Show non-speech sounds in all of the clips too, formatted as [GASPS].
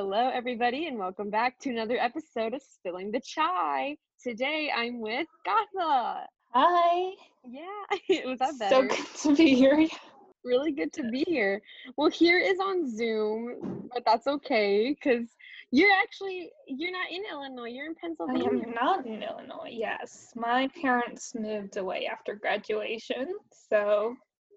Hello, everybody, and welcome back to another episode of Spilling the Chai. Today I'm with Gatha. Hi. Yeah, [LAUGHS] was that better? So good to be here. really good to be here. Well, here is on Zoom, but that's okay because you're actually you're not in Illinois. You're in Pennsylvania. I Pennsylvania. am not in Illinois. Yes, my parents moved away after graduation, so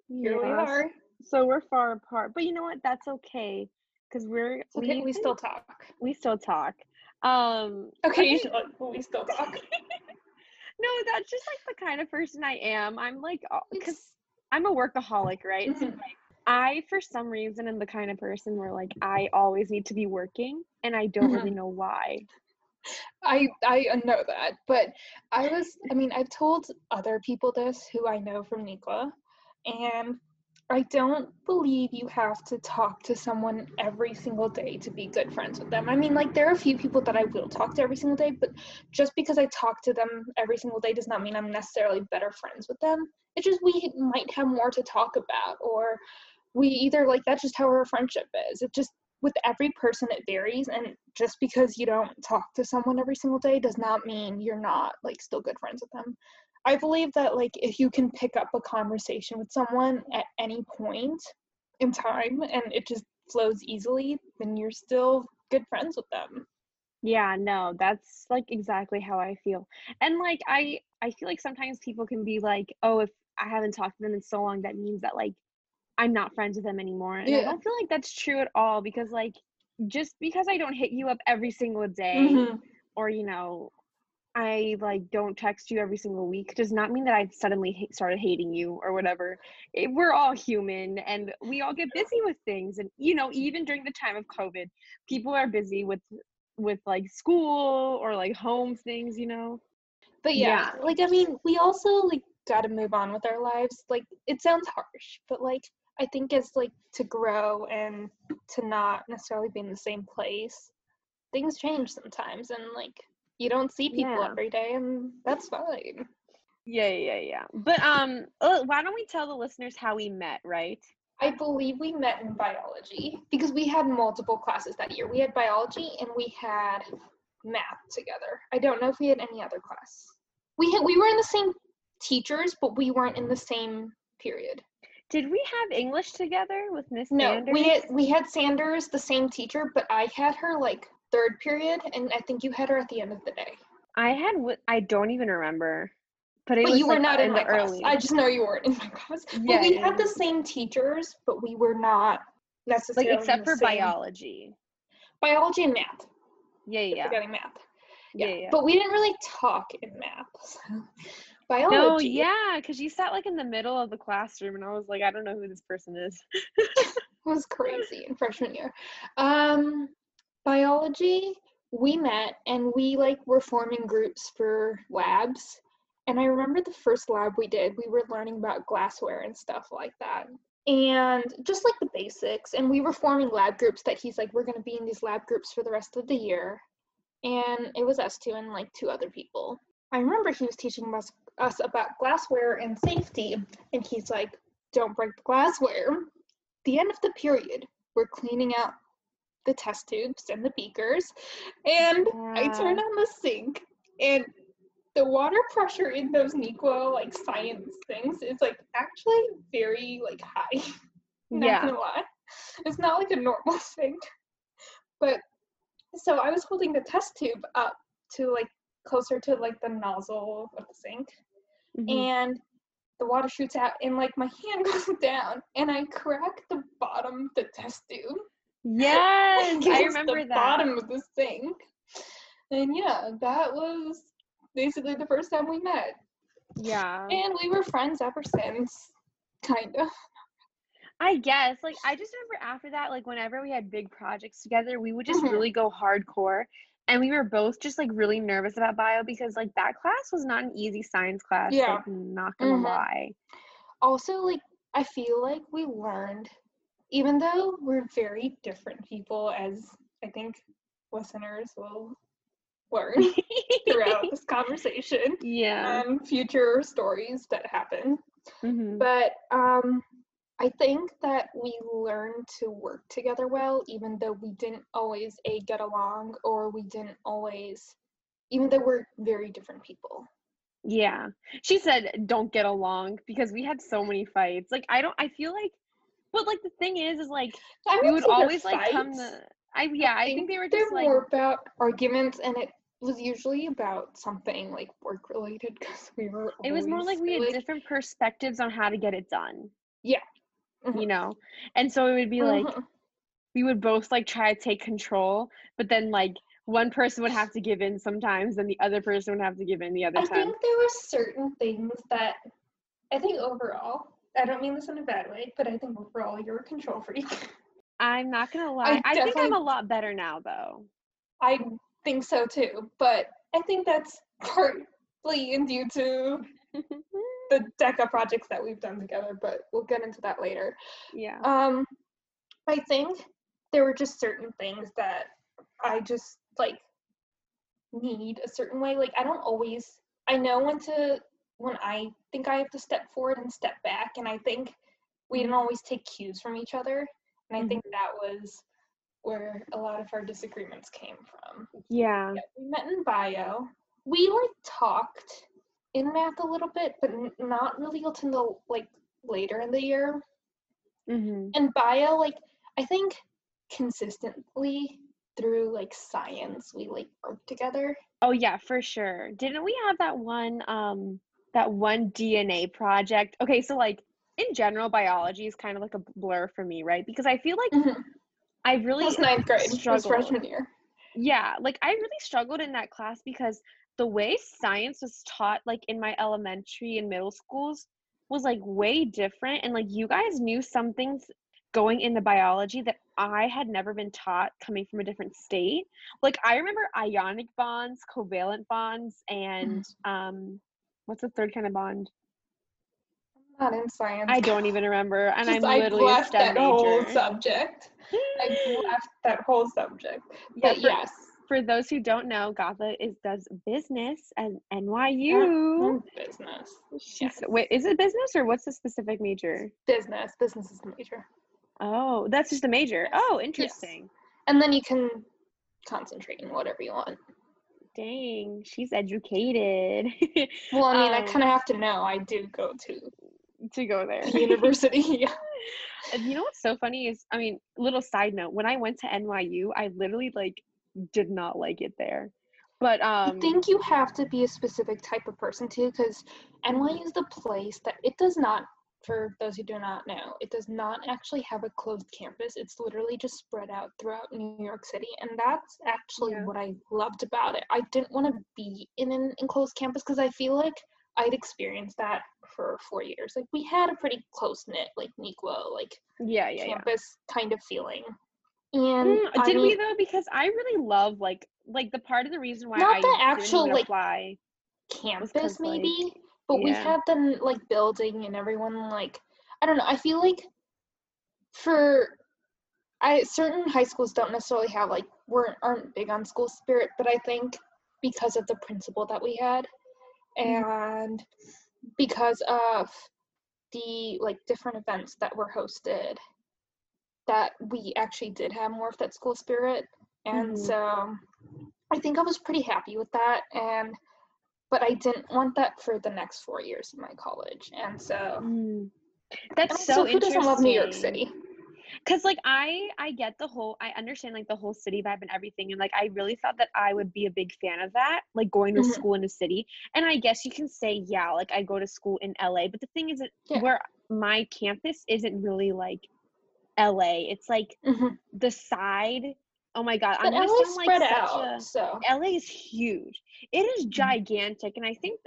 here we are. So we're far apart, but you know what? That's okay because we're okay. We can- still talk. we still talk. Um, Okay, we still talk. [LAUGHS] no, that's just like the kind of person I am. I'm like because I'm a workaholic, right? So Mhm. like I for some reason am the kind of person where like I always need to be working and I don't really know why. I I know that, but I was. I mean, I've told other people this who I know from Nikla, and I don't believe you have to talk to someone every single day to be good friends with them. I mean, like there are a few people that I will talk to every single day, but just because I talk to them every single day does not mean I'm necessarily better friends with them. It's just we might have more to talk about, or we either like that's just how our friendship is. It just with every person it varies and just because you don't talk to someone every single day does not mean you're not like still good friends with them i believe that like if you can pick up a conversation with someone at any point in time and it just flows easily then you're still good friends with them Yeah, no, that's like exactly how I feel. And like I I feel like sometimes people can be like, "Oh, if I haven't talked to them in so long, that means that like I'm not friends with them anymore." And I don't feel like that's true at all because like just because I don't hit you up every single day Mhm. or you know I like don't text you every single week does not mean that I've suddenly ha- started hating you or whatever. It, we're all human and we all get busy with things and you know even during the time of COVID, people are busy with with like school or like home things, you know. but yeah, like i mean we also like got to move on with our lives like it sounds harsh but like i think it's like to grow and to not necessarily be in the same place things change sometimes and like you don't see people Yeah. every day and that's fine Yeah, yeah, yeah. But um uh, why don't we tell the listeners how we met, right? i believe we met in biology because we had multiple classes that year we had biology and we had math together i don't know if we had any other class we had we were in the same teachers but we weren't in the same period Did we have English together with Miss No, Sanders? we had we had Sanders, the same teacher, but I had her like third period, and I think you had her at the end of the day. I had I don't even remember. But it But was you were not uh, in, my the class. early. I just know you weren't in my class. Yeah, but we yeah, had the same teachers, but we were not necessarily in except for biology. biology and math. Yeah, yeah, Forgetting math. yeah, Yeah, yeah. but we didn't really talk in math. [LAUGHS] so. Biology. no, yeah, because you sat like in the middle of the classroom, and I was like, I don't know who this person is. [LAUGHS] It was crazy in freshman year. Um, biology, we met and we like were forming groups for labs. And I remember the first lab we did, we were learning about glassware and stuff like that. And just like the basics. And we were forming lab groups that he's like, we're going to be in these lab groups for the rest of the year. And it was us two and like two other people. I remember he was teaching us, us about glassware and safety. And he's like, don't break the glassware the end of the period, we're cleaning out the test tubes and the beakers, and I turn on the sink, and the water pressure in those Neuqua like science things is like actually very like high. [LAUGHS] not Yeah. gonna lie, it's not like a normal [LAUGHS] sink, but so I was holding the test tube up to like closer to like the nozzle of the sink, Mhm. and the water shoots out and like my [LAUGHS] hand goes down and I crack the bottom of the test tube. Yes, [LAUGHS] I remember the that. bottom of the sink. And yeah, that was basically the first time we met. Yeah. And we were friends ever since. Kind of. I guess. Like I just remember after that, like whenever we had big projects together, we would just Mhm. really go hardcore. And we were both just like really nervous about bio because like that class was not an easy science class. Yeah. Like not gonna Mhm. lie. Also, like, I feel like we learned, even though we're very different people, as I think listeners will learn [LAUGHS] throughout this [LAUGHS] conversation. yeah. and future stories that happen. Mhm. But um, I think that we learned to work together well, even though we didn't always a get along or we didn't always, even though we're very different people. Yeah. She said don't get along because we had so many fights. Like I don't I feel like but like the thing is is like I we would always like come fights. to I yeah, I think they were just like more about arguments, and it was usually about something like work related because we were. it was more like we had different perspectives on how to get it done, Mhm. you know. And so it would be like Mhm. we would both like try to take control, but then like one person would have to give in sometimes and the other person would have to give in the other I time. think there were certain things that I think overall. I don't mean this in a bad way, but I think overall you're a control freak. I'm not gonna [LAUGHS] lie. I, think I'm a lot better now though. I think so too, but I think that's partly in due to [LAUGHS] the DECA projects that we've done together, but we'll get into that later. yeah. Um, I think there were just certain things that I just like need a certain way. Like I don't always I know when to when I think I have to step forward and step back and I think we didn't always take cues from each other. And I think that was where a lot of our disagreements came from. Yeah. Yeah, we met in bio. We like talked in math a little bit, but n- not really until like later in the year hmm and bio like i think consistently through like science we like work together Oh yeah, for sure. Didn't we have that one um that one DNA project? Okay, so like in general biology is kind of like a blur for me, right? Because I feel like Mhm. I really was ninth grade struggled. freshman year Yeah, like I really struggled in that class because the way science was taught like in my elementary and middle schools was like way different and like you guys knew some things going into biology that I had never been taught coming from a different state. Like I remember ionic bonds, covalent bonds and um what's the third kind of bond? I'm not in science I don't even remember and Just, I'm literally a left STEM that whole subject i left that whole subject Yeah, but for- yes For those who don't know, Gatha is does business at NYU. mm, business She's Yes. wait, is it business or what's the specific major? business business is the major Oh, that's just the major. Yes. Oh, interesting. and then you can concentrate in whatever you want Dang, she's educated [LAUGHS] well i mean i Um, kind of have to know i do go to to go there. university [LAUGHS] yeah [LAUGHS] And you know what's so funny is, I mean, little side note, when I went to NYU, I literally like did not like it there. But um I think you have to be a specific type of person too, because NYU is the place that it does not, for those who do not know, it does not actually have a closed campus. It's literally just spread out throughout New York City. And that's actually Yeah. what I loved about it. I didn't want to be in an enclosed campus because I feel like I'd experienced that for four years. Like we had a pretty close knit, like Neuqua, like yeah, yeah, yeah. campus kind of feeling. And Mm, I did we though? Because I really love like like the part of the reason why Not I the actual, like, campus 'cause, like, maybe but we yeah. had the like building and everyone like i don't know i feel like for i certain high schools don't necessarily have like weren't aren't big on school spirit but i think because of the principal that we had Mhm. and because of the like different events that were hosted that we actually did have more of that school spirit and Mhm. so i think i was pretty happy with that and but i didn't want that for the next four years of my college and so Mm. and That's also so who doesn't love new york city Cause like I I get the whole I understand like the whole city vibe and everything and like I really thought that I would be a big fan of that like going to Mhm. school in a city and I guess you can say yeah like I go to school in LA but the thing is that Yeah. where my campus isn't really like LA it's like Mhm. the side oh my god but I'm gonna LA sound like spread such out a so LA is huge. It is Mhm. gigantic. And I think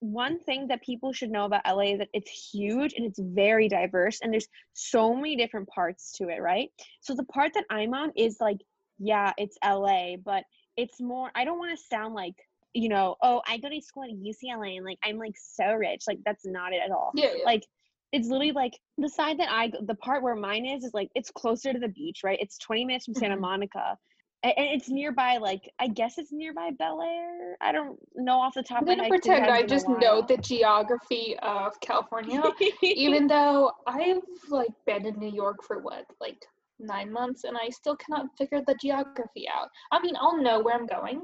one thing that people should know about LA is that it's huge and it's very diverse and there's so many different parts to it, right? So the part that I'm on is like, yeah, it's LA, but it's more, I don't want to sound like, you know, oh, I go to school at UCLA and like I'm like so rich. Like that's not it at all yeah, yeah. like it's literally like the side that I the part where mine is is like it's closer to the beach, right? It's 20 minutes from Santa Mhm. Monica. And it's nearby, like I guess it's nearby Bel Air. I don't know off the top I'm of my head. pretend I just know the geography of California, even [LAUGHS] though I've like been in New York for what, like nine months, and I still cannot figure the geography out. I mean, I'll know where I'm going,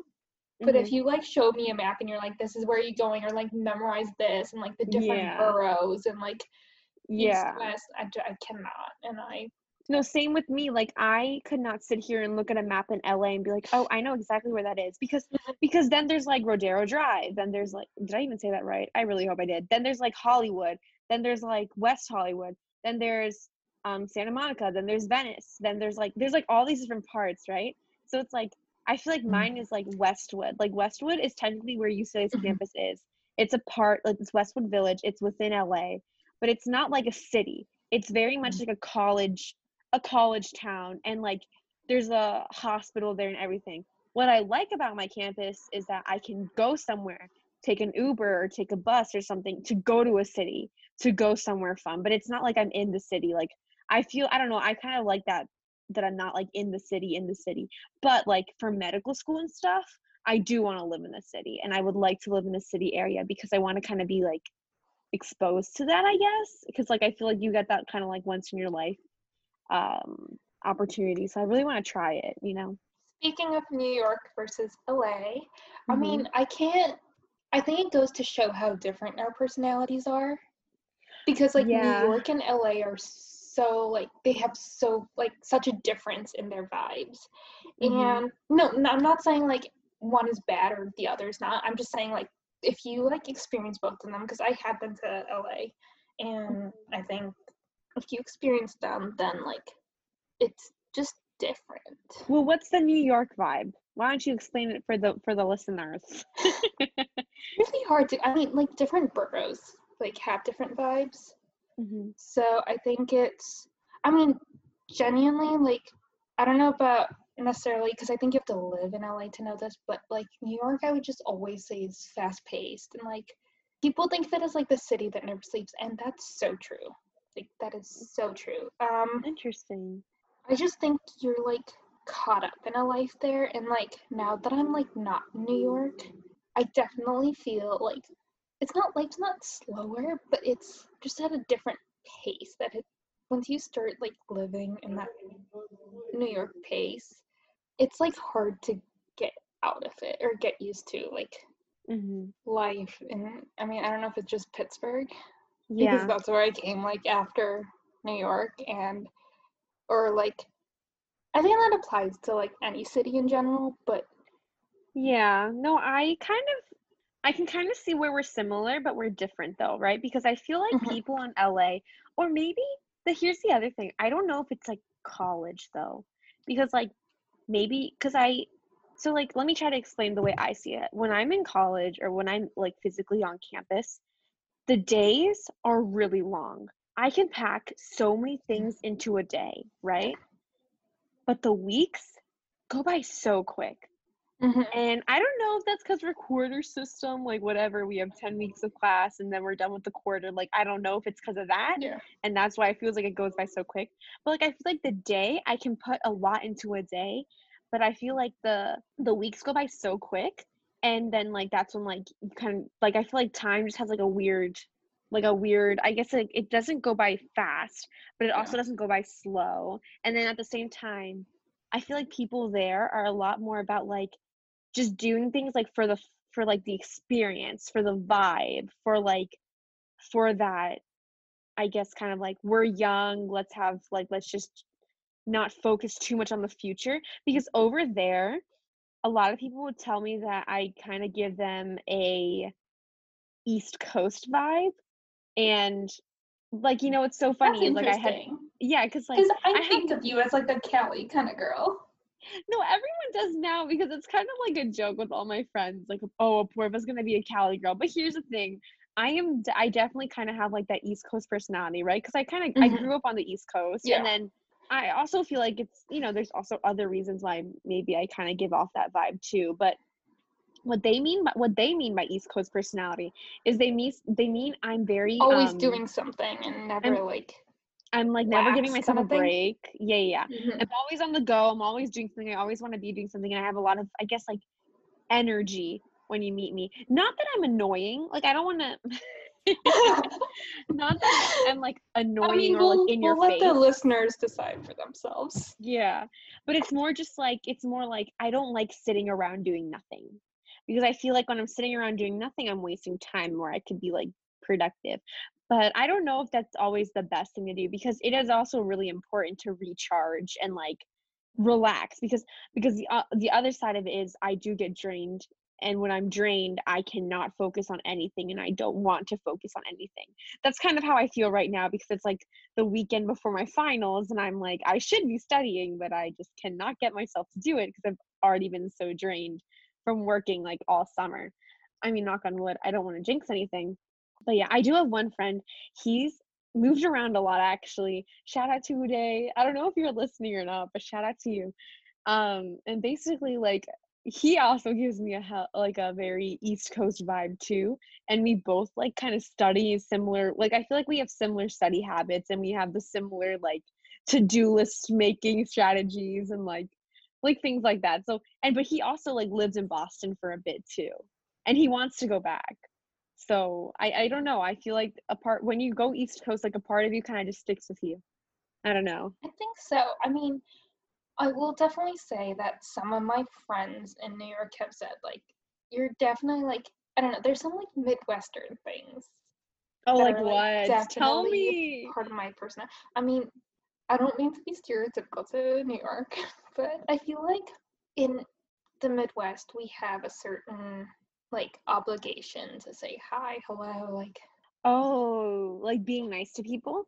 but Mhm. if you like show me a map and you're like, this is where you're going, or like memorize this and like the different Yeah. boroughs and like yeah. west, I, I cannot, and I No, same with me. Like I could not sit here and look at a map in LA and be like, "Oh, I know exactly where that is." Because because then there's like Rodeo Drive, then there's like did I even say that right? I really hope I did. Then there's like Hollywood, then there's like West Hollywood, then there's um Santa Monica, then there's Venice, then there's like there's like all these different parts, right? So it's like I feel like Mhm. mine is like Westwood. Like Westwood is technically where UCLA's Mhm. campus is. It's a part like it's Westwood Village. It's within LA, but it's not like a city. It's very much Mhm. like a college a college town and like there's a hospital there and everything. What I like about my campus is that I can go somewhere, take an Uber or take a bus or something to go to a city, to go somewhere fun. But it's not like I'm in the city. Like I feel I don't know, I kind of like that that I'm not like in the city in the city. But like for medical school and stuff, I do want to live in the city and I would like to live in the city area because I want to kind of be like exposed to that, I guess. Because like I feel like you get that kind of like once in your life um opportunity. So I really want to try it, you know. Speaking of New York versus LA, I Mhm. mean, I can't. I think it goes to show how different our personalities are, because like Yeah. New York and LA are so like they have so like such a difference in their vibes. Mhm. And no, no, I'm not saying like one is bad or the other is not. I'm just saying like if you like experience both of them, because I have been to LA, and I think if you experience them, then like it's just different. Well, what's the New York vibe? Why don't you explain it for the for the listeners? [LAUGHS] really hard to i mean like different boroughs like have different vibes hmm so i think it's i mean genuinely like i don't know about necessarily because i think you have to live in la to know this but like new york i would just always say is fast paced and like people think of it as like the city that never sleeps and that's so true like that is so true um Interesting. I just think you're like caught up in a life there and like now that I'm like not in New York, I definitely feel like it's not life's not slower, but it's just at a different pace that it once you start like living in that New York pace, it's like hard to get out of it or get used to like hmm life and I mean, I don't know if it's just Pittsburgh because that's where I came like after New York and or like I think that applies to like any city in general, but Yeah. No, I kind of I can kind of see where we're similar, but we're different though, right? Because I feel like Mhm. people in LA, or maybe the here's the other thing. I don't know if it's like college though. Because like maybe because I so like let me try to explain the way I see it. When I'm in college or when I'm like physically on campus, the days are really long. I can pack so many things into a day, right? But the weeks go by so quick. Mhm. And I don't know if that's because we're quarter system, like whatever, we have 10 weeks of class and then we're done with the quarter. Like, I don't know if it's because of that. yeah. And that's why it feels like it goes by so quick. But like, I feel like the day, I can put a lot into a day, but I feel like the the weeks go by so quick. And then like, that's when like, you kind of like, I feel like time just has like a weird, like a weird, I guess like it doesn't go by fast, but it also doesn't go by slow. And then at the same time, I feel like people there are a lot more about like, just doing things like for the for like the experience for the vibe for like for that i guess kind of like we're young let's have like let's just not focus too much on the future because over there a lot of people would tell me that i kind of give them a east coast vibe and like you know it's so funny like i had yeah because like Because I, I think of you as like a Cali kind of girl. No, everyone does now because it's kind of like a joke with all my friends. Like, oh, Purva's gonna be a Cali girl. But here's the thing, I am. I definitely kind of have like that East Coast personality, right? Because I kind of I Mhm. grew up on the East Coast, Yeah. and then I also feel like it's you know there's also other reasons why maybe I kind of give off that vibe too. But what they mean by what they mean by East Coast personality is they mean they mean I'm very Always um, doing something and never I'm- like I'm like never giving myself a kinda thing? break. Yeah, yeah. yeah. Mhm. I'm always on the go. I'm always doing something. I always want to be doing something, and I have a lot of, I guess, like energy when you meet me. Not that I'm annoying. Like I don't want to. [LAUGHS] [LAUGHS] Not that I'm like annoying I mean, or we'll, like in we'll your let face. the listeners decide for themselves. Yeah. But it's more just like it's more like I don't like sitting around doing nothing. Because I feel like when I'm sitting around doing nothing, I'm wasting time where I could be like productive. But I don't know if that's always the best thing to do because it is also really important to recharge and like relax because because the uh, the other side of it is I do get drained and when I'm drained, I cannot focus on anything and I don't want to focus on anything. That's kind of how I feel right now because it's like the weekend before my finals and I'm like I should be studying but I just cannot get myself to do it because I've already been so drained from working like all summer. I mean knock on wood, I don't want to jinx anything. But yeah, I do have one friend. He's moved around a lot actually. Shout out to Uday. I don't know if you're listening or not, but shout out to you. Um and basically like he also gives me a hel- like a very east coast vibe too and we both like kind of study similar like i feel like we have similar study habits and we have the similar like to-do list making strategies and like like things like that so and but he also like lives in boston for a bit too and he wants to go back so i i don't know i feel like a part when you go east coast like a part of you kind of just sticks with you i don't know I think so. I mean, I will definitely say that some of my friends in New York have said, like, you're definitely like, I don't know, there's some like Midwestern things. oh like are, what tell me Part of my person. I mean, I don't mean to be stereotypical to New York, [LAUGHS] but I feel like in the Midwest we have a certain like obligation to say hi, hello, like oh like being nice to people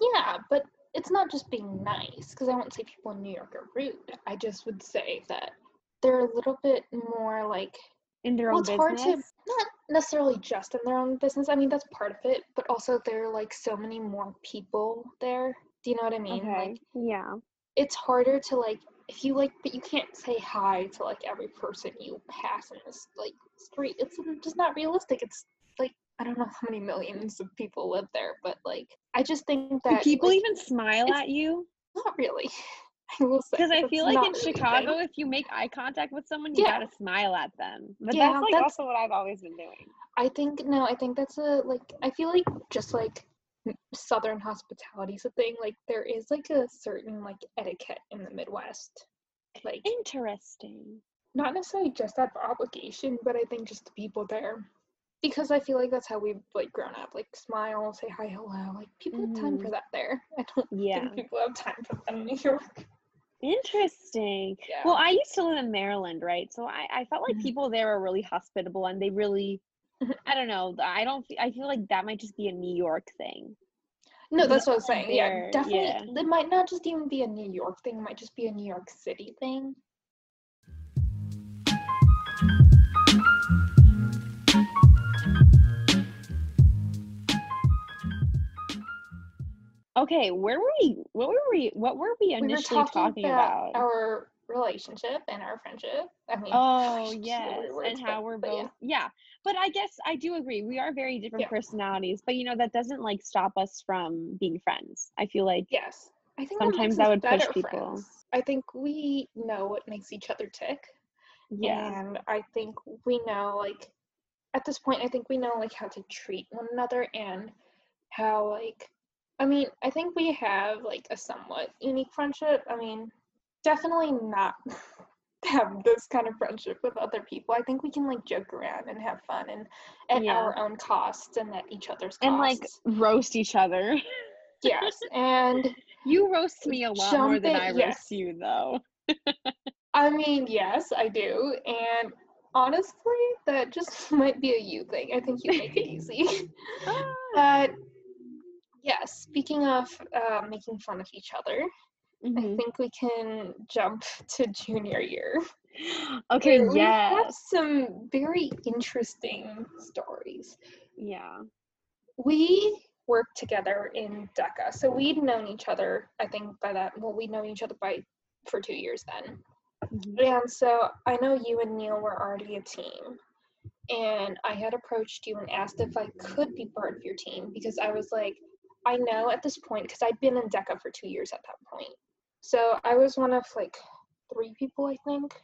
yeah, but it's not just being nice because I won't say people in New York are rude. I just would say that they're a little bit more like in their well, own it's business hard to not necessarily just in their own business. I mean, that's part of it, but also there are like so many more people there. Do you know what I mean? okay Like yeah it's harder to like if you like, but you can't say hi to like every person you pass in this like street. It's just not realistic. It's like I don't know how many millions of people live there, but like I just think do that people like, even smile at you not really. [LAUGHS] I will say because i feel like in really a thing. chicago if you make eye contact with someone you Yeah. gotta smile at them but Yeah, that's like that's- also what i've always been doing I think no, I think that's a like I feel like just like southern hospitality is a thing. Like there is like a certain like etiquette in the Midwest. Like interesting not necessarily just out of obligation, but I think just the people there. Because I feel like that's how we've like grown up. Like smile, say hi, hello. Like people have time for Mhm. that there. [LAUGHS] I don't yeah think people have time for that in New York. interesting Yeah. well i used to live in maryland right so i, I felt like Mhm. people there are really hospitable and they really [LAUGHS] i don't know i don't i feel like that might just be a new york thing No, that's what I was saying. Yeah, definitely. yeah. It might not just even be a New York thing. It might just be a New York City thing. Okay where were we what were we what were we we were initially talking, about, about, our relationship and our friendship. I mean, [LAUGHS] Oh yes, words, and how we're both yeah. But I guess I do agree. We are very different Yeah. personalities, but you know that doesn't like stop us from being friends. I feel like Yes, I think Sometimes that makes would us push better people. friends. I think we know what makes each other tick, yeah. and I think we know like at this point, I think we know like how to treat one another and how like I mean, I think we have like a somewhat unique friendship. I mean, definitely not [LAUGHS] have this kind of friendship with other people. I think we can like joke around and have fun and at Yeah. our own costs and at each other's costs. And like roast each other. yes, and You roast me a lot more than I roast you though. [LAUGHS] I mean, yes, I do. And honestly, that just [LAUGHS] might be a you thing. I think you make it easy. Ah. but yes, speaking of uh, making fun of each other, I Mhm. think we can jump to junior year. Okay, yeah. We have some very interesting stories. Yeah. We worked together in DECA, so we'd known each other. I think by that, well, we'd known each other by for two years then. Mhm. And so I know you and Neil were already a team. And I had approached you and asked if I could be part of your team because I was like, I know at this point because I'd been in DECA for two years at that point. So I was one of like three people, I think,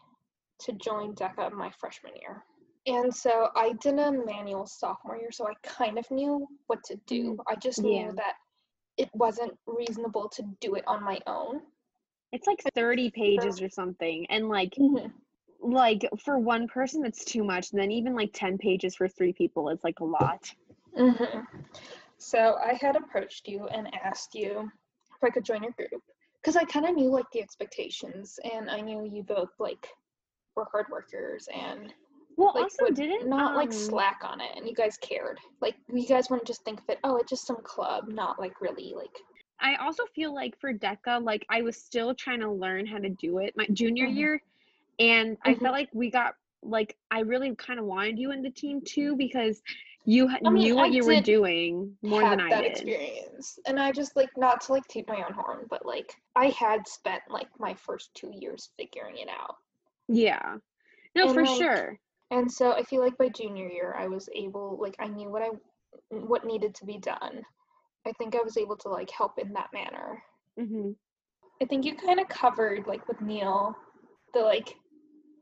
to join DECA my freshman year. And so I did a manual sophomore year, so I kind of knew what to do. I just knew that it wasn't reasonable to do it on my own. It's like 30 pages or something. And like Mhm. like for one person it's too much. And then even like 10 pages for three people is like a lot. hmm So I had approached you and asked you if I could join your group because I kind of knew like the expectations, and I knew you both like were hard workers and Well, like also didn't not like um, slack on it, and you guys cared. Like you guys wouldn't just think of it, oh, it's just some club, not like really like. I also feel like for DECA, like I was still trying to learn how to do it my junior Mhm. year. And I Mhm. felt like we got like I really kind of wanted you in the team too because you I mean, knew what I you were doing more than I that did. experience, and I just like not to like toot my own horn, but like I had spent like my first two years figuring it out. Yeah. No, And, for like, sure. And so I feel like by junior year, I was able, like, I knew what I, what needed to be done. I think I was able to like help in that manner. hmm I think you kind of covered, like, with Neil, the like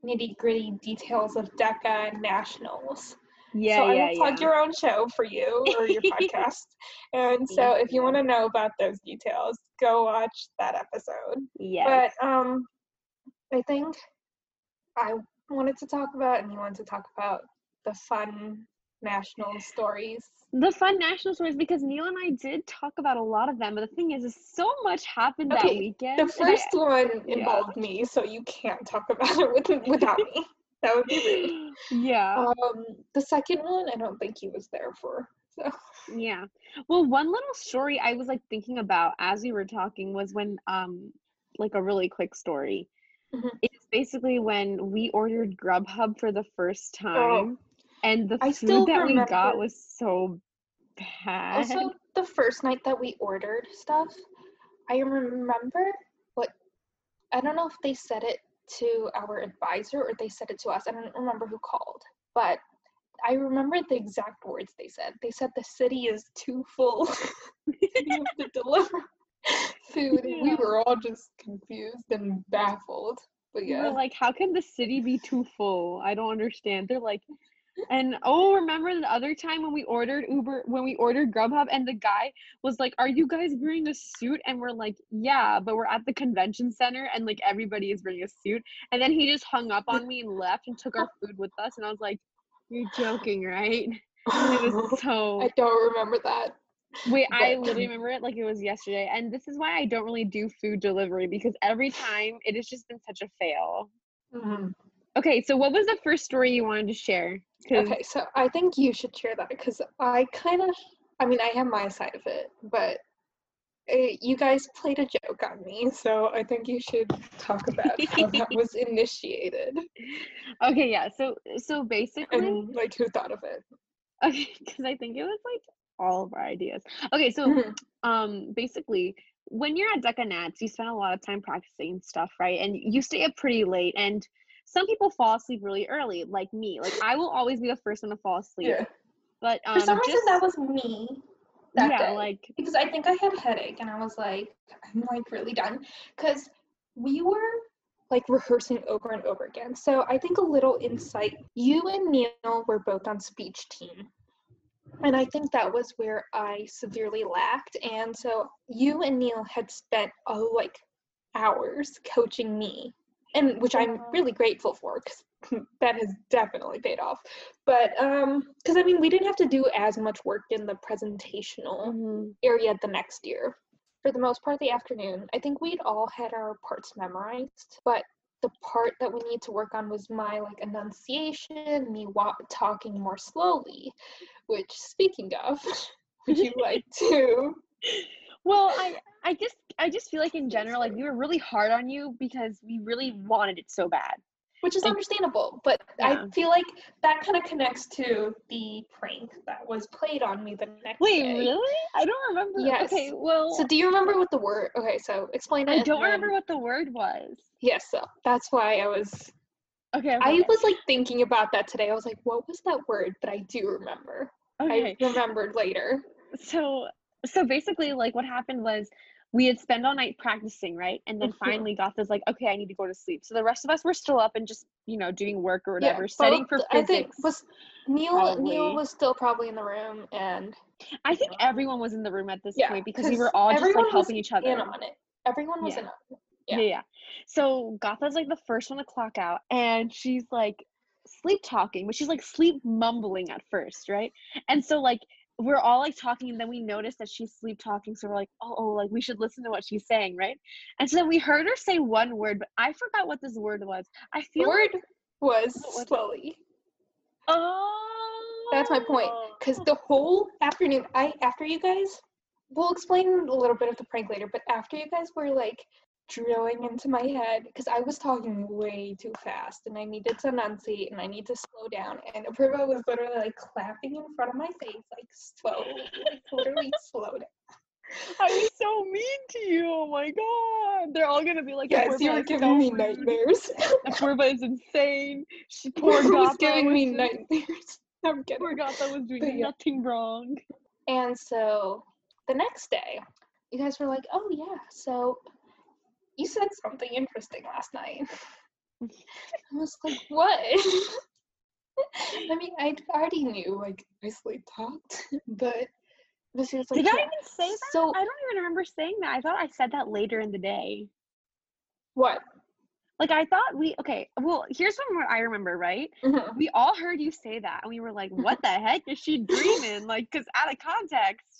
nitty gritty details of DECA and nationals. Yeah, so I yeah, will plug yeah. your own show for you or your [LAUGHS] podcast. And so if you want to know about those details, go watch that episode. Yeah. But um, I think I wanted to talk about, and you wanted to talk about the fun national stories. the fun national stories because Neil and I did talk about a lot of them, but the thing is, is so much happened that weekend. The and I- first one yeah. involved me, so you can't talk about it with, without me. That would be rude. [GASPS] yeah. Um, the second one, I don't think he was there for. So Yeah. Well, one little story I was like thinking about as we were talking was when um like a really quick story. Mhm. It's basically when we ordered Grubhub for the first time and the Oh, I food that we got was so bad. also the first night that we ordered stuff, I remember what I don't know if they said it to our advisor or they said it to us. I don't remember who called, but I remember the exact words they said. They said the city is too full [LAUGHS] to deliver food. and We were all just confused and baffled. But We were yeah. like, how can the city be too full? I don't understand. They're like, and oh, remember the other time when we ordered Uber, when we ordered Grubhub, and the guy was like, "Are you guys wearing a suit?" And we're like, "Yeah," but we're at the convention center, and like everybody is wearing a suit. And then he just hung up on me and left and took our [LAUGHS] food with us. And I was like, "You're joking, right?" It was [LAUGHS] so. I don't remember that. Wait, I literally remember it like it was yesterday. And this is why I don't really do food delivery because every time it has just been such a fail. Mhm. Okay, so what was the first story you wanted to share? Okay, so I think you should share that because I kind of, I mean, I have my side of it, but uh you guys played a joke on me, so I think you should talk about how that [LAUGHS] was initiated Okay, yeah. So so basically, and like who thought of it. [LAUGHS] okay, because I think it was like all of our ideas. Okay, so Mhm. um basically when you're at DECA Nats, you spend a lot of time practicing stuff, right? And you stay up pretty late and some people fall asleep really early, like me. Like I will always be the first one to fall asleep. Yeah. But um For some reason, that was me that yeah, day. like because I think I had a headache and I was like, I'm like really done. Because we were like rehearsing over and over again. So I think a little insight you and Neil were both on speech team. And I think that was where I severely lacked. And so you and Neil had spent oh like hours coaching me. And which I'm really grateful for because [LAUGHS] that has definitely paid off. But um because I mean we didn't have to do as much work in the presentational mhm. area the next year. For the most part of the afternoon, I think we'd all had our parts memorized, but the part that we need to work on was my like enunciation, me wa- talking more slowly. Which, speaking of, [LAUGHS] would you [LAUGHS] like to? Well, I I just I just feel like in general, like we were really hard on you because we really wanted it so bad. Which is Like- understandable, but Yeah. I feel like that kind of connects to the prank that was played on me the next day. Wait, day. really? I don't remember. Yes. Okay, well, So, do you remember what the word? Okay, so explain it. I don't remember what the word was. Yes, so that's why I was Okay. I was like thinking about that today. I was like, what was that word? But I do remember. okay. I remembered later. So so basically, like what happened was we had spent all night practicing, right? And then finally Gotha's like, okay, I need to go to sleep. So the rest of us were still up and just, you know, doing work or Yeah, whatever, studying both- for I think physics. was Neil. probably. Neil was still probably in the room, and I think everyone was in the room at this Yeah, point because we were all just like helping each other. in on it. Everyone was Yeah. in on. Yeah. Yeah. yeah. So Gotha's like the first one to clock out and she's like sleep talking, but she's like sleep mumbling at first, right? And so like we're all like talking and then we notice that she's sleep talking. So we're like, oh, oh, like we should listen to what she's saying, right? And so then we heard her say one word, but I forgot what this word was. I The feel like word was What- slowly. oh That's my point. Oh. Because the whole afternoon, I after you guys, we'll explain a little bit of the prank later. But after you guys were like drilling into my head, because I was talking way too fast, and I needed to enunciate, and I need to slow down. And Apurva was literally like clapping in front of my face, like slow, like literally [LAUGHS] slow down. I was so mean to you. Oh my god. They're all gonna be like, Yes, you "Apurva were giving so me rude. nightmares. [LAUGHS] Apurva is insane. She [LAUGHS] poor Apurva was Gotha giving me just- nightmares. I'm kidding. Poor Gotha was doing But yeah. nothing wrong. And so the next day, you guys were like, oh, yeah, so you said something interesting last night. [LAUGHS] I was like, what? [LAUGHS] I mean, I already knew, like, I sleep talked, but but she was like, Did I even say that? So, I don't even remember saying that. I thought I said that later in the day. what? Like I thought we okay. Well, here's from what I remember. Right, Mhm. we all heard you say that, and we were like, "What the heck is she dreaming?" Like, cause out of context,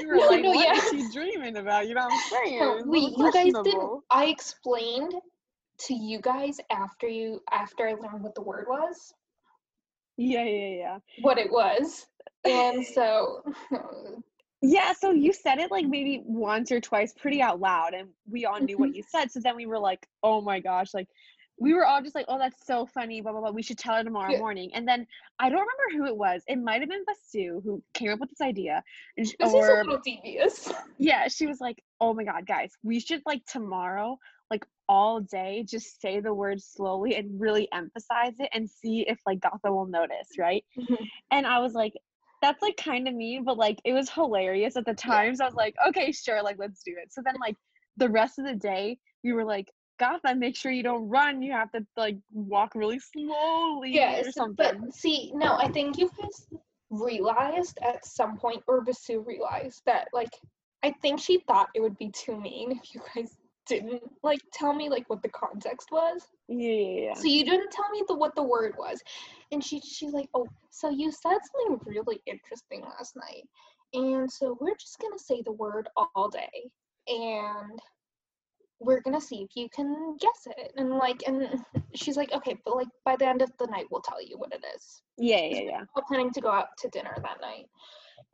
we were No, like, no, "What yeah. is she dreaming about?" You know what I'm saying? No, wait, you guys didn't. I explained to you guys after you after I learned what the word was, Yeah, yeah, yeah. what it was, and [LAUGHS] so Yeah, so you said it like maybe once or twice pretty out loud and we all knew what you said. So then we were like, oh my gosh, like we were all just like, oh, that's so funny, blah, blah, blah. We should tell her tomorrow Yeah. morning. And then I don't remember who it was. It might have been Basu who came up with this idea. And sh- this is a little devious. [LAUGHS] yeah, she was like, oh my God, guys, we should like tomorrow, like all day, just say the word slowly and really emphasize it and see if like Gotha will notice, right? Mm-hmm. And I was like, that's like kind of mean, but like it was hilarious at the time. So I was like, okay, sure, like let's do it. So then like the rest of the day, we were like, Gotha, make sure you don't run. You have to like walk really slowly Yes, or something. but see, no, I think you guys realized at some point, or Basu realized that, like, I think she thought it would be too mean if you guys didn't like tell me like what the context was. yeah. So you didn't tell me the what the word was, and she she's like, oh, so you said something really interesting last night, and so we're just gonna say the word all day, and we're gonna see if you can guess it, and like, and she's like, okay, but like by the end of the night we'll tell you what it is. Yeah, yeah, yeah. We're planning to go out to dinner that night,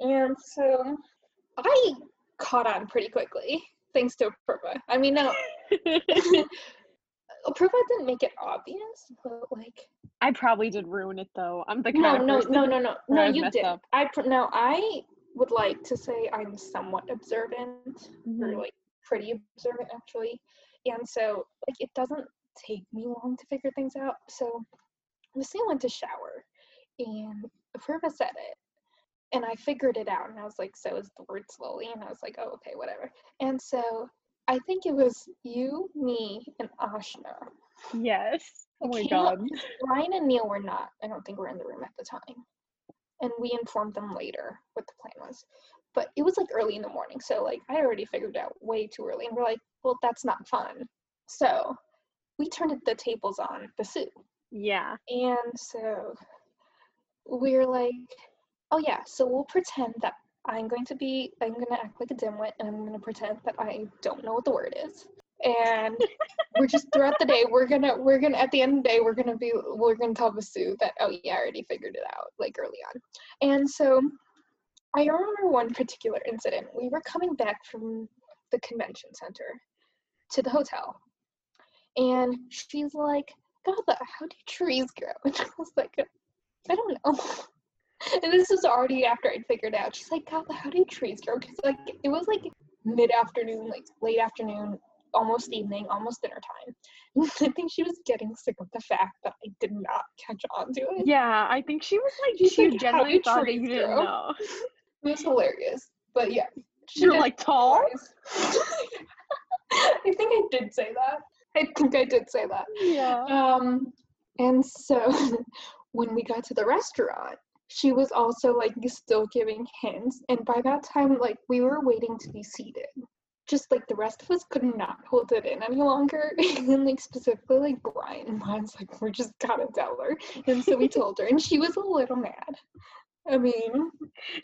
and so I caught on pretty quickly thanks to Purva. I mean, no, [LAUGHS] [LAUGHS] Purva didn't make it obvious, but like. I probably did ruin it though. I'm the kind No, of no, no, no, no, no. You did. up. I pr- no. I would like to say I'm somewhat observant, or Mhm. like pretty observant actually, and so like it doesn't take me long to figure things out. So, Missy went to shower, and Apurva said it, and I figured it out, and I was like, "So is the word slowly?" And I was like, "Oh, okay, whatever." And so I think it was you, me, and Ashna. Yes. Oh my god. Ryan and Neil were not, I don't think, were in the room at the time. And we informed them later what the plan was. But it was like early in the morning. So, like, I already figured it out way too early. And we're like, well, that's not fun. So, we turned the tables on Basu. Yeah. And so, we're like, oh, yeah, so we'll pretend that I'm going to be, I'm going to act like a dimwit and I'm going to pretend that I don't know what the word is. And we're just throughout the day we're gonna we're gonna at the end of the day we're gonna be we're gonna tell Vasu that oh yeah I already figured it out like early on and so I remember one particular incident we were coming back from the convention center to the hotel and she's like Gotha how do trees grow [LAUGHS] and I was like I don't know [LAUGHS] and this was already after I'd figured out she's like Gotha how do trees grow because like it was like mid afternoon like late afternoon almost evening, almost dinner time. [LAUGHS] I think she was getting sick of the fact that I did not catch on to it. Yeah, I think she was like She's she like, "How generally thought that you trees didn't grow?" know. It was hilarious. But yeah. she You're like tall? [LAUGHS] I think I did say that. I think I did say that. Yeah. Um, and so [LAUGHS] when we got to the restaurant, she was also like still giving hints, and by that time, like we were waiting to be seated. Just like the rest of us could not hold it in any longer, [LAUGHS] and like specifically like Brian was like, "We're just gotta tell her," and so we told her, and she was a little mad. I mean,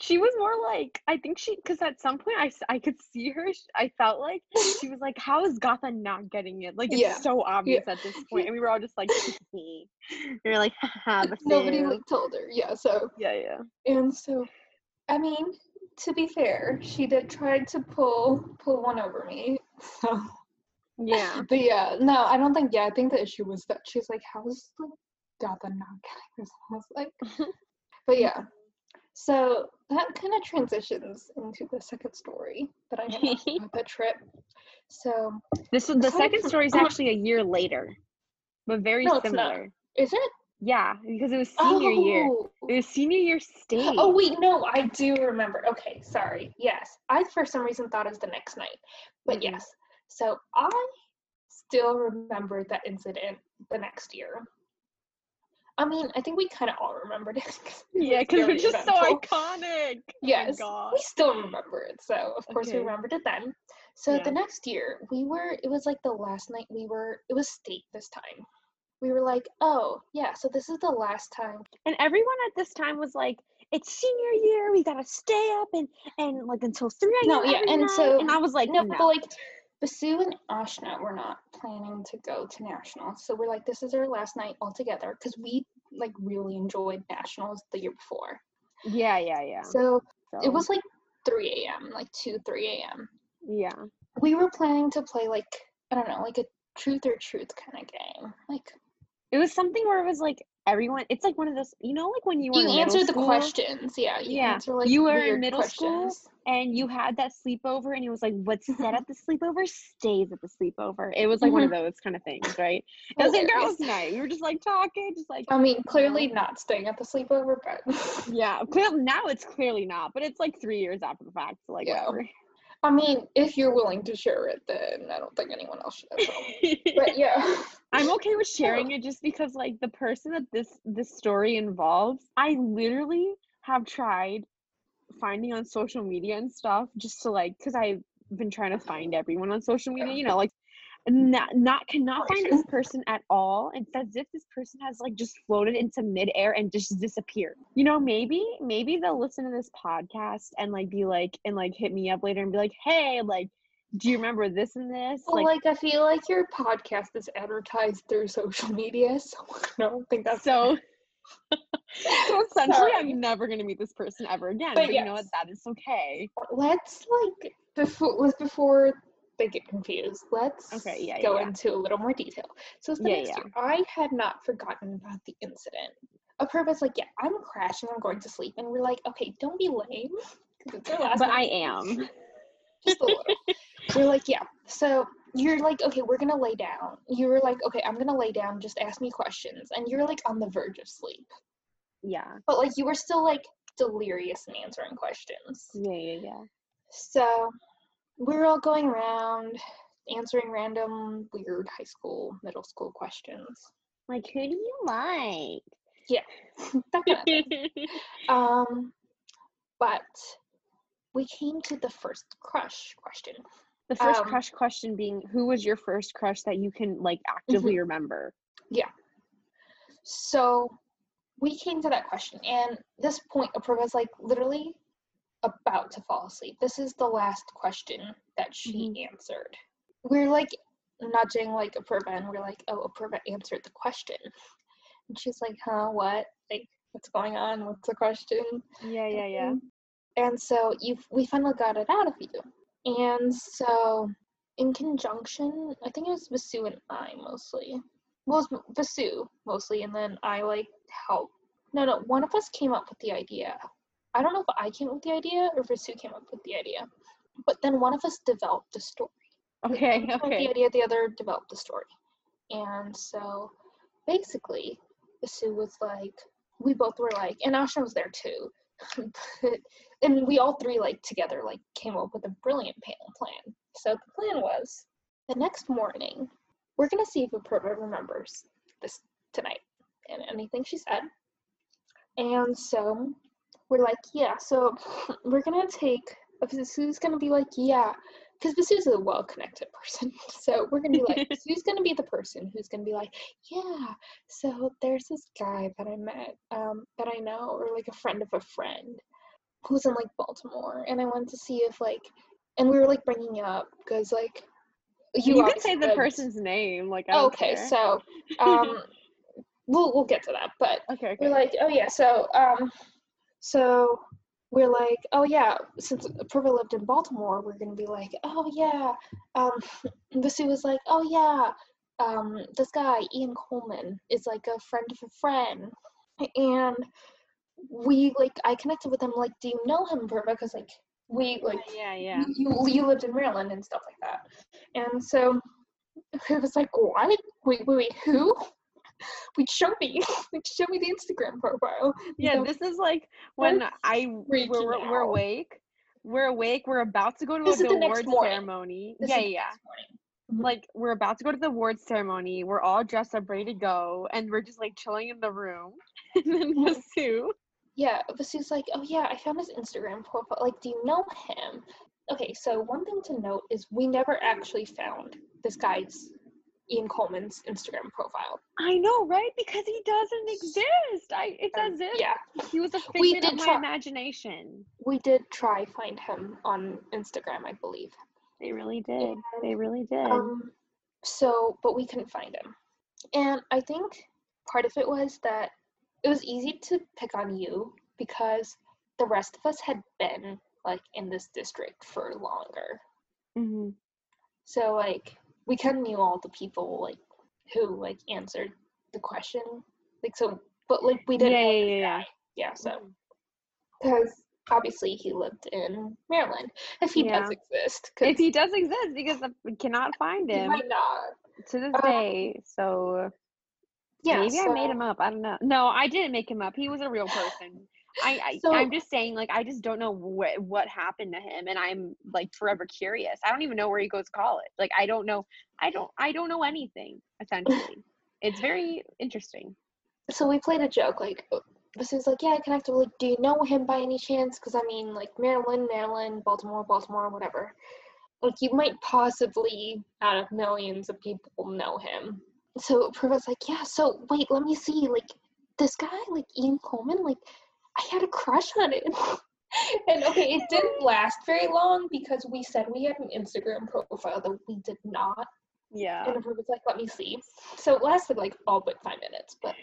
She was more like I think she because at some point I I could see her. I felt like she was like, "How is Gatha not getting it? Like it's Yeah. so obvious at this point." And we were all just like, "Me." You're like, "Haha, nobody Vasu." like told her. Yeah, so Yeah, yeah. And so, I mean, to be fair, she did try to pull pull one over me. So, Yeah. [LAUGHS] but yeah, no, I don't think. Yeah, I think the issue was that she's like, "How is like Gatha not getting this?" I was like, [LAUGHS] but yeah. So that kind of transitions into the second story that I about [LAUGHS] the trip. So This was the second story is [CLEARS THROAT] actually a year later, but very No, similar. is it Yeah, because it was senior year. Oh. It was senior year state. Oh wait, no, I do remember. Okay, sorry. Yes, I for some reason thought it was the next night, but Mhm. yes. So I still remember that incident the next year. I mean, I think we kind of all remembered it. [LAUGHS] 'cause it yeah, because very it's just so iconic. Yes, Oh my god. we still remember it. So of course we remembered it then. So Yeah. the next year we were. It was like the last night we were. It was state this time. We were like, oh yeah, so this is the last time And everyone at this time was like, "It's senior year. We gotta stay up and and like until three. No, yeah, and night." so- and I was like, no, "No." but like Vasu and Ashna were not planning to go to nationals, so we're like, this is our last night all together because we like really enjoyed nationals the year before. yeah, yeah, yeah. So it was like 3 a.m., like 2, 3 a.m. yeah. We were planning to play like I don't know, like a truth or truth kind of game. Like It was something where it was like everyone. It's like one of those, you know, like when you were you answer the questions, yeah. You Yeah, answer like you were in middle school, and you had that sleepover, and it was like, "What's said at the sleepover stays at the sleepover." It was like one of mm-hmm. those kind of things, right? [LAUGHS] It was a girls' night. We were just like talking, just like I mean, clearly not staying at the sleepover, but yeah. Clear, now it's clearly not, but it's like three years after the fact, so like Yeah. whatever. I mean, if you're willing to share it, then I don't think anyone else should have. But [LAUGHS] yeah. I'm okay with [LAUGHS] sharing it just because like the person that this this story involves, I literally have tried finding on social media and stuff just to like because I've been trying to find everyone on social media, you know, like not not cannot find this person at all. It's as if this person has like just floated into midair and just disappeared. You know, maybe maybe they'll listen to this podcast and like be like and like hit me up later and be like, hey, like, do you remember this and this? Well, like, I feel like your podcast is advertised through social media, so [LAUGHS] I don't think that's so so [LAUGHS] essentially Sorry. i'm never going to meet this person ever again But but, you know what that is okay let's like before was before they get confused. Let's Okay, yeah, yeah, go yeah. into a little more detail. So it's the Yeah, next yeah. year. I had not forgotten about the incident. Apurva's like, yeah, I'm crashing. I'm going to sleep, and we're like, okay, don't be lame. 'cause it's our last but night. i am [LAUGHS] just a little. we're like, yeah. So you're like, okay, we're gonna lay down. You were like, okay, I'm gonna lay down. Just ask me questions, and you're like on the verge of sleep, yeah but like you were still like delirious in answering questions. yeah yeah yeah So we're all going around answering random weird high school, middle school questions. like who do you like [LAUGHS] That kind of thing. [LAUGHS] Um, but we came to the first crush question. the first Um, crush question being who was your first crush that you can like actively remember Yeah. So we came to that question, and this point, Apurva's like literally about to fall asleep. This is the last question that she mm-hmm. answered. We're like nudging like Apurva, and we're like, "Oh, Apurva answered the question," and she's like, "Huh? What? Like, what's going on? What's the question?" yeah yeah yeah And so you, we finally got it out of you. And so, in conjunction, I think it was Vasu and I mostly. Well, it was Vasu mostly, and then I like helped. No, no, one of us came up with the idea. I don't know if I came up with the idea or if Vasu came up with the idea. But then one of us developed the story. okay One came up with okay The idea, the other developed the story. And so basically, Sue was like, we both were like, and Ashna was there too. [LAUGHS] but, and we all three like together like came up with a brilliant plan. So the plan was the next morning we're gonna see if Apurva remembers this tonight and anything she said. And so we're like, yeah, so [LAUGHS] we're gonna take Vasu's gonna be like, yeah, because Vasu's a well connected [LAUGHS] person. So we're gonna be like, [LAUGHS] Vasu's gonna be the person who's gonna be like, yeah, so there's this guy that I met, um, that I know, or like a friend of a friend who's in like Baltimore, and I wanted to see if like, and we were like bringing it up because like You, can say the lived- person's name. Like I okay care. so um we'll we'll get to that but okay, okay. we're like oh yeah so um so we're like oh yeah since Purva lived in baltimore we're gonna be like oh yeah um [LAUGHS] Vasu was like oh yeah um this guy ian coleman is like a friend of a friend and we like i connected with him like do you know him Purva because like we like yeah, yeah. you, you lived in Maryland and stuff like that. And so it was like, what? Wait, wait, wait, who? [LAUGHS] Wait, show me. [LAUGHS] Like, show me the Instagram profile. Yeah, this is like when We're I we're, we're, we're awake. We're awake. We're about to go to This the awards ceremony. This yeah, yeah. morning. Mm-hmm. Like we're about to go to the awards ceremony. We're all dressed up, ready to go, and we're just like chilling in the room. [LAUGHS] And then. Vasu, Yeah, Vasu's like, oh yeah, I found his Instagram profile. Like, do you know him? Okay, so one thing to note is we never actually found this guy's Ian Coleman's Instagram profile. I know, right? Because he doesn't exist. I it's Um, as if yeah, he was a figment of my try- imagination. we did try find him on Instagram, I believe. They really did. They really did. Um, so, but we couldn't find him. And I think part of it was that it was easy to pick on you because the rest of us had been like in this district for longer. hmm So like we kind of knew all the people like who like answered the question. Like so, but like we didn't. yeah, yeah, yeah. guy. Yeah. So because obviously he lived in Maryland, if he does Yeah. exist. If he does exist, because we cannot find him might not. to this Um, day. So Yeah. maybe I made him up. I don't know. No, I didn't make him up. He was a real person. I, I So- I'm just saying, like, I just don't know what what happened to him, and I'm like forever curious. I don't even know where he goes to college. Like, I don't know. I don't. I don't know anything. Essentially, [LAUGHS] it's very interesting. so we played a joke like uh, this is like yeah i connected like do you know him by any chance because i mean like maryland maryland baltimore baltimore whatever like you might possibly out of millions of people know him so Purva's like yeah so wait let me see like this guy like ian coleman like i had a crush on him [LAUGHS] and okay it didn't [LAUGHS] last very long because we said we had an instagram profile that we did not Yeah. and was like let me see so it lasted like all but five minutes but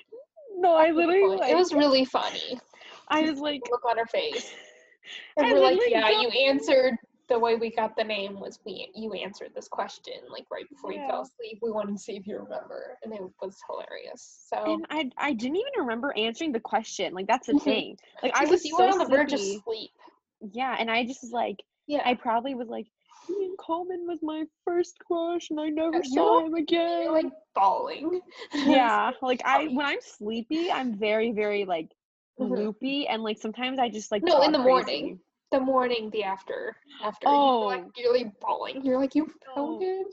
No, I literally like. it was really funny. I was like. Look on her face. [LAUGHS] And I we're like, yeah, you answered the way we got the name was we you answered this question like right before you fell asleep. We wanted to see if you remember, and it was hilarious. So And I I didn't even remember answering the question. Like that's the Mhm. thing. Like I was you so were on the verge of sleepy. sleep. Yeah, and I just was like, Yeah, I probably was like, Ian Coleman was my first crush, and I never saw him again. you're like bawling. yeah, [LAUGHS] like I when I'm sleepy, I'm very very like Mhm. loopy, and like sometimes I just like No, in the morning. The morning, the after, after. Oh. like you're like bawling. You're like you found No. him.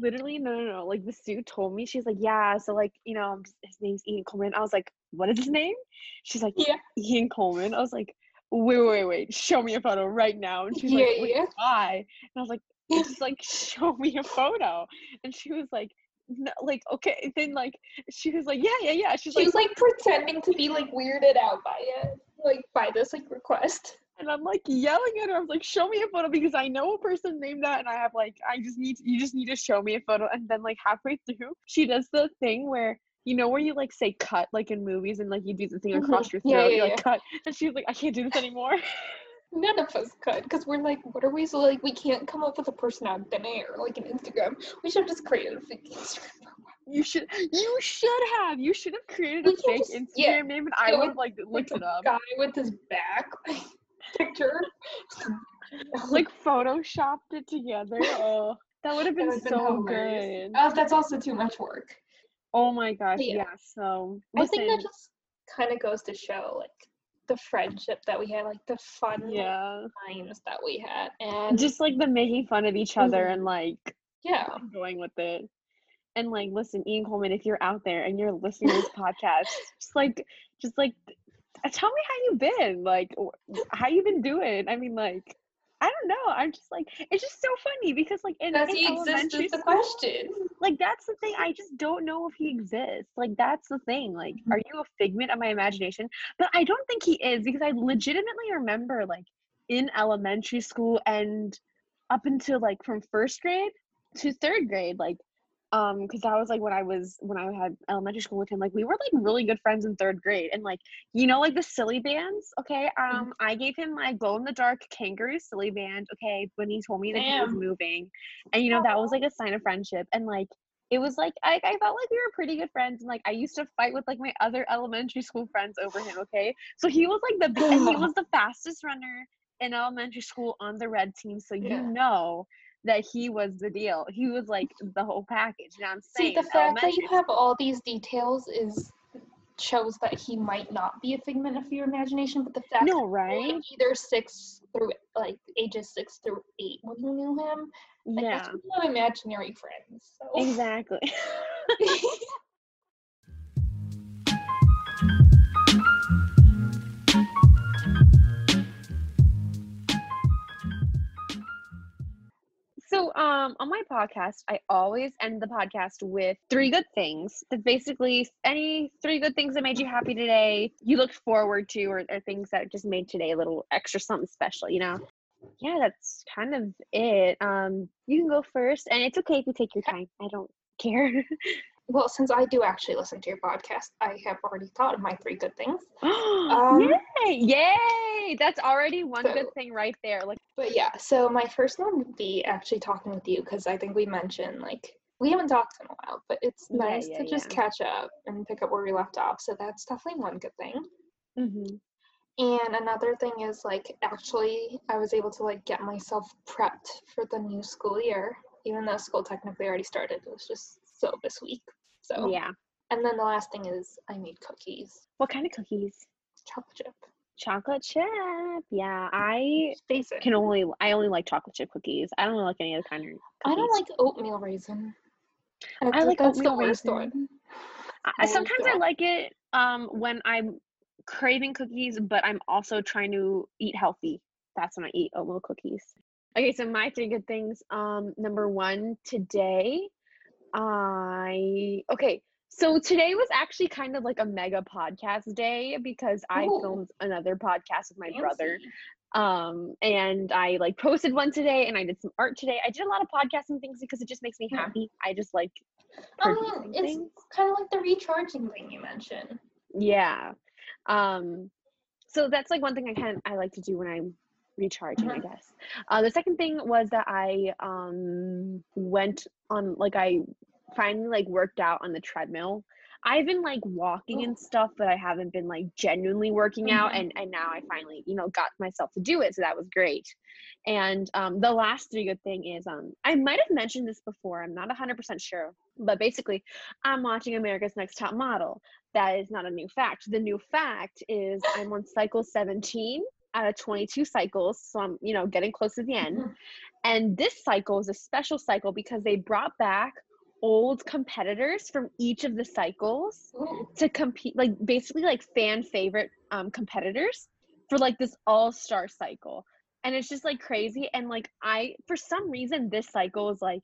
Literally, no, no, no. Like the Sue told me, she's like, yeah. So like, you know, his name's Ian Coleman. I was like, what is his name? She's like, Yeah. Ian Coleman. I was like, wait, wait, wait, show me a photo right now. And she's Yeah, like, yeah. why? And I was like, just like [LAUGHS] show me a photo. And she was like, no, like okay. Then like she was like, yeah, yeah, yeah. She's She like, was like pretending to be like weirded out by it, like by this like request. And I'm like yelling at her. I was like, show me a photo because I know a person named that, and I have like, I just need you just need to show me a photo. And then like halfway through, she does the thing where. You know where you like say cut like in movies and like you do the thing Mhm. across your throat, Yeah, you're yeah, like yeah. cut, and she's like, I can't do this anymore. [LAUGHS] None of us could, because we're like, what are we so like? We can't come up with a person out of thin air, like an Instagram. We should have just created a fake [LAUGHS] Instagram profile. You should you should have you should have created We a fake just- Instagram name and I would like looked it up. guy with his back [LAUGHS] picture. [LAUGHS] Like photoshopped it together. Oh, that would have been been so hilarious. good. Oh, that's also too much work. Oh my gosh, yeah. yeah. So I think that just kind of goes to show, like, the friendship that we had, like the fun Yeah. times that we had, and Just like the making fun of each other Mhm. and like yeah, going with it. And like, listen, Ian Coleman, if you're out there and you're listening to this [LAUGHS] podcast, just like, just like, Uh, tell me how you've been, like, how you've been doing. I mean, like, I don't know. I'm just like, it's just so funny because like in, does in he exist? Is the school, question. like that's the thing. I just don't know if he exists. Like that's the thing. Like, are mm-hmm. you a figment of my imagination? But I don't think he is because I legitimately remember like in elementary school and up until like from first grade to third grade, like um because that was like when i was when i had elementary school with him like we were like really good friends in third grade and like you know like the silly bands okay? Um i gave him my glow in the dark kangaroo silly band okay when he told me that he was moving and you know that was like a sign of friendship and like it was like I, I felt like we were pretty good friends and like i used to fight with like my other elementary school friends over him okay? So he was like the and he [LAUGHS] was the fastest runner in elementary school on the red team so you Yeah. know that he was the deal. He was like the whole package. What I'm See, the fact that you have all these details is shows that he might not be a figment of your imagination, but the fact No, that you were, right? either six through like ages six through eight when you knew him, like yeah, that's when imaginary friends. So exactly. [LAUGHS] [LAUGHS] So, um, on my podcast, I always end the podcast with three good things. That basically any three good things that made you happy today, you looked forward to, or, or things that just made today a little extra something special. You know? Yeah, that's kind of it. Um, you can go first, and it's okay if you take your time. I don't care. [LAUGHS] well, since I do actually listen to your podcast, I have already thought of my three good things. [GASPS] Um, Yay! Yay! That's already one good thing right there. Like, But yeah, so my first one would be actually talking with you because I think we mentioned like we haven't talked in a while, but it's nice yeah, to just yeah. catch up and pick up where we left off. So that's definitely one good thing. mhm. And another thing is like actually I was able to like get myself prepped for the new school year, even though school technically already started. It was just so this week. So yeah. And then the last thing is I made cookies, What kind of cookies? chocolate chip. Chocolate chip. Yeah, I Basic. can only I only like chocolate chip cookies. I don't like any other kind of cookies. I don't like oatmeal raisin. I like that's oatmeal the worst raisin. one. I, sometimes I like it um when I'm craving cookies, but I'm also trying to eat healthy. That's when I eat oatmeal cookies. Okay, so my three good things. Um, number one, today, I okay. So today was actually kind of like a mega podcast day because I Ooh. filmed another podcast with my brother. Um and i like posted one today and i did some art today i did a lot of podcasting things because it just makes me Yeah. happy i just like producing it's things kind of like the recharging thing you mentioned. yeah um so that's like one thing i kind of i like to do when i'm recharging i Mhm. guess uh the second thing was that i um went on like i finally like worked out on the treadmill i've been like walking Oh. and stuff but i haven't been like genuinely working out Mhm. and and now i finally you know got myself to do it so that was great and um the last three good thing is um i might have mentioned this before i'm not 100% sure but basically i'm watching america's next top model that is not a new fact the new fact is i'm on cycle 17 out of 22 cycles so i'm you know getting close to the end Mhm. and this cycle is a special cycle because they brought back old competitors from each of the cycles Ooh. to compete like basically like fan favorite um competitors for like this all-star cycle and it's just like crazy and like i for some reason this cycle is like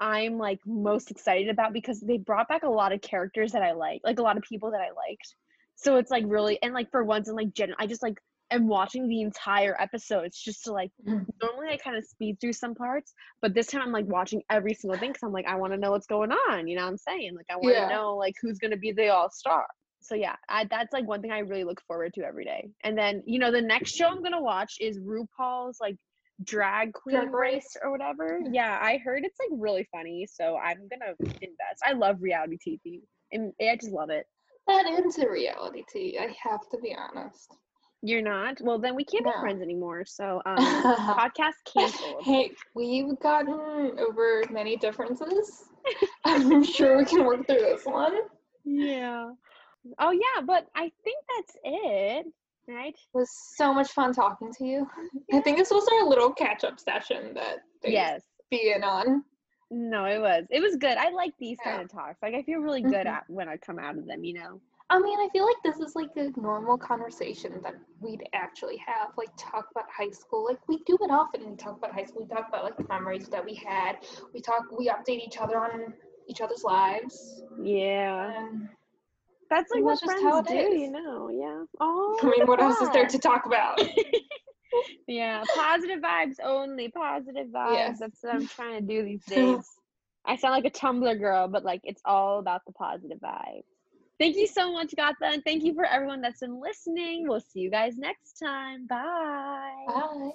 i'm like most excited about because they brought back a lot of characters that i like like a lot of people that i liked so it's like really and like for once in like gen i just like am watching the entire episode. It's just to like Mhm. normally i kind of speed through some parts but this time i'm like watching every single thing because i'm like i want to know what's going on you know what i'm saying like i want to Yeah. know like who's going to be the all-star so yeah I, that's like one thing i really look forward to every day and then you know the next show i'm going to watch is rupaul's like drag queen Drag race Race? or whatever yeah i heard it's like really funny so i'm gonna invest i love reality tv and i just love it That is a reality too. I have to be honest. You're not well then we can't No. be friends anymore so [LAUGHS] um podcast canceled hey, we've gotten over many differences. [LAUGHS] I'm sure we can work through this one. Yeah. Oh yeah, but I think that's it. Right? It was so much fun talking to you. I think this was our little catch up session that Yes. be in on. No, it was. It was good. I like these Yeah. kind of talks. Like I feel really good Mhm. at when I come out of them, you know. I mean, I feel like this is like a normal conversation that we'd actually have. Like, talk about high school. Like, we do it often. We talk about high school. We talk about like the memories that we had. We talk. We update each other on each other's lives. Yeah. And That's like what friends how do, it you know. Yeah. Oh. I mean, what else is there to talk about? [LAUGHS] [LAUGHS] yeah, positive vibes only. Positive vibes. Yes. That's what I'm trying to do these [LAUGHS] days. I sound like a Tumblr girl, but like it's all about the positive vibes. Thank you so much, Gatha, and thank you for everyone that's been listening. We'll see you guys next time. Bye. Bye.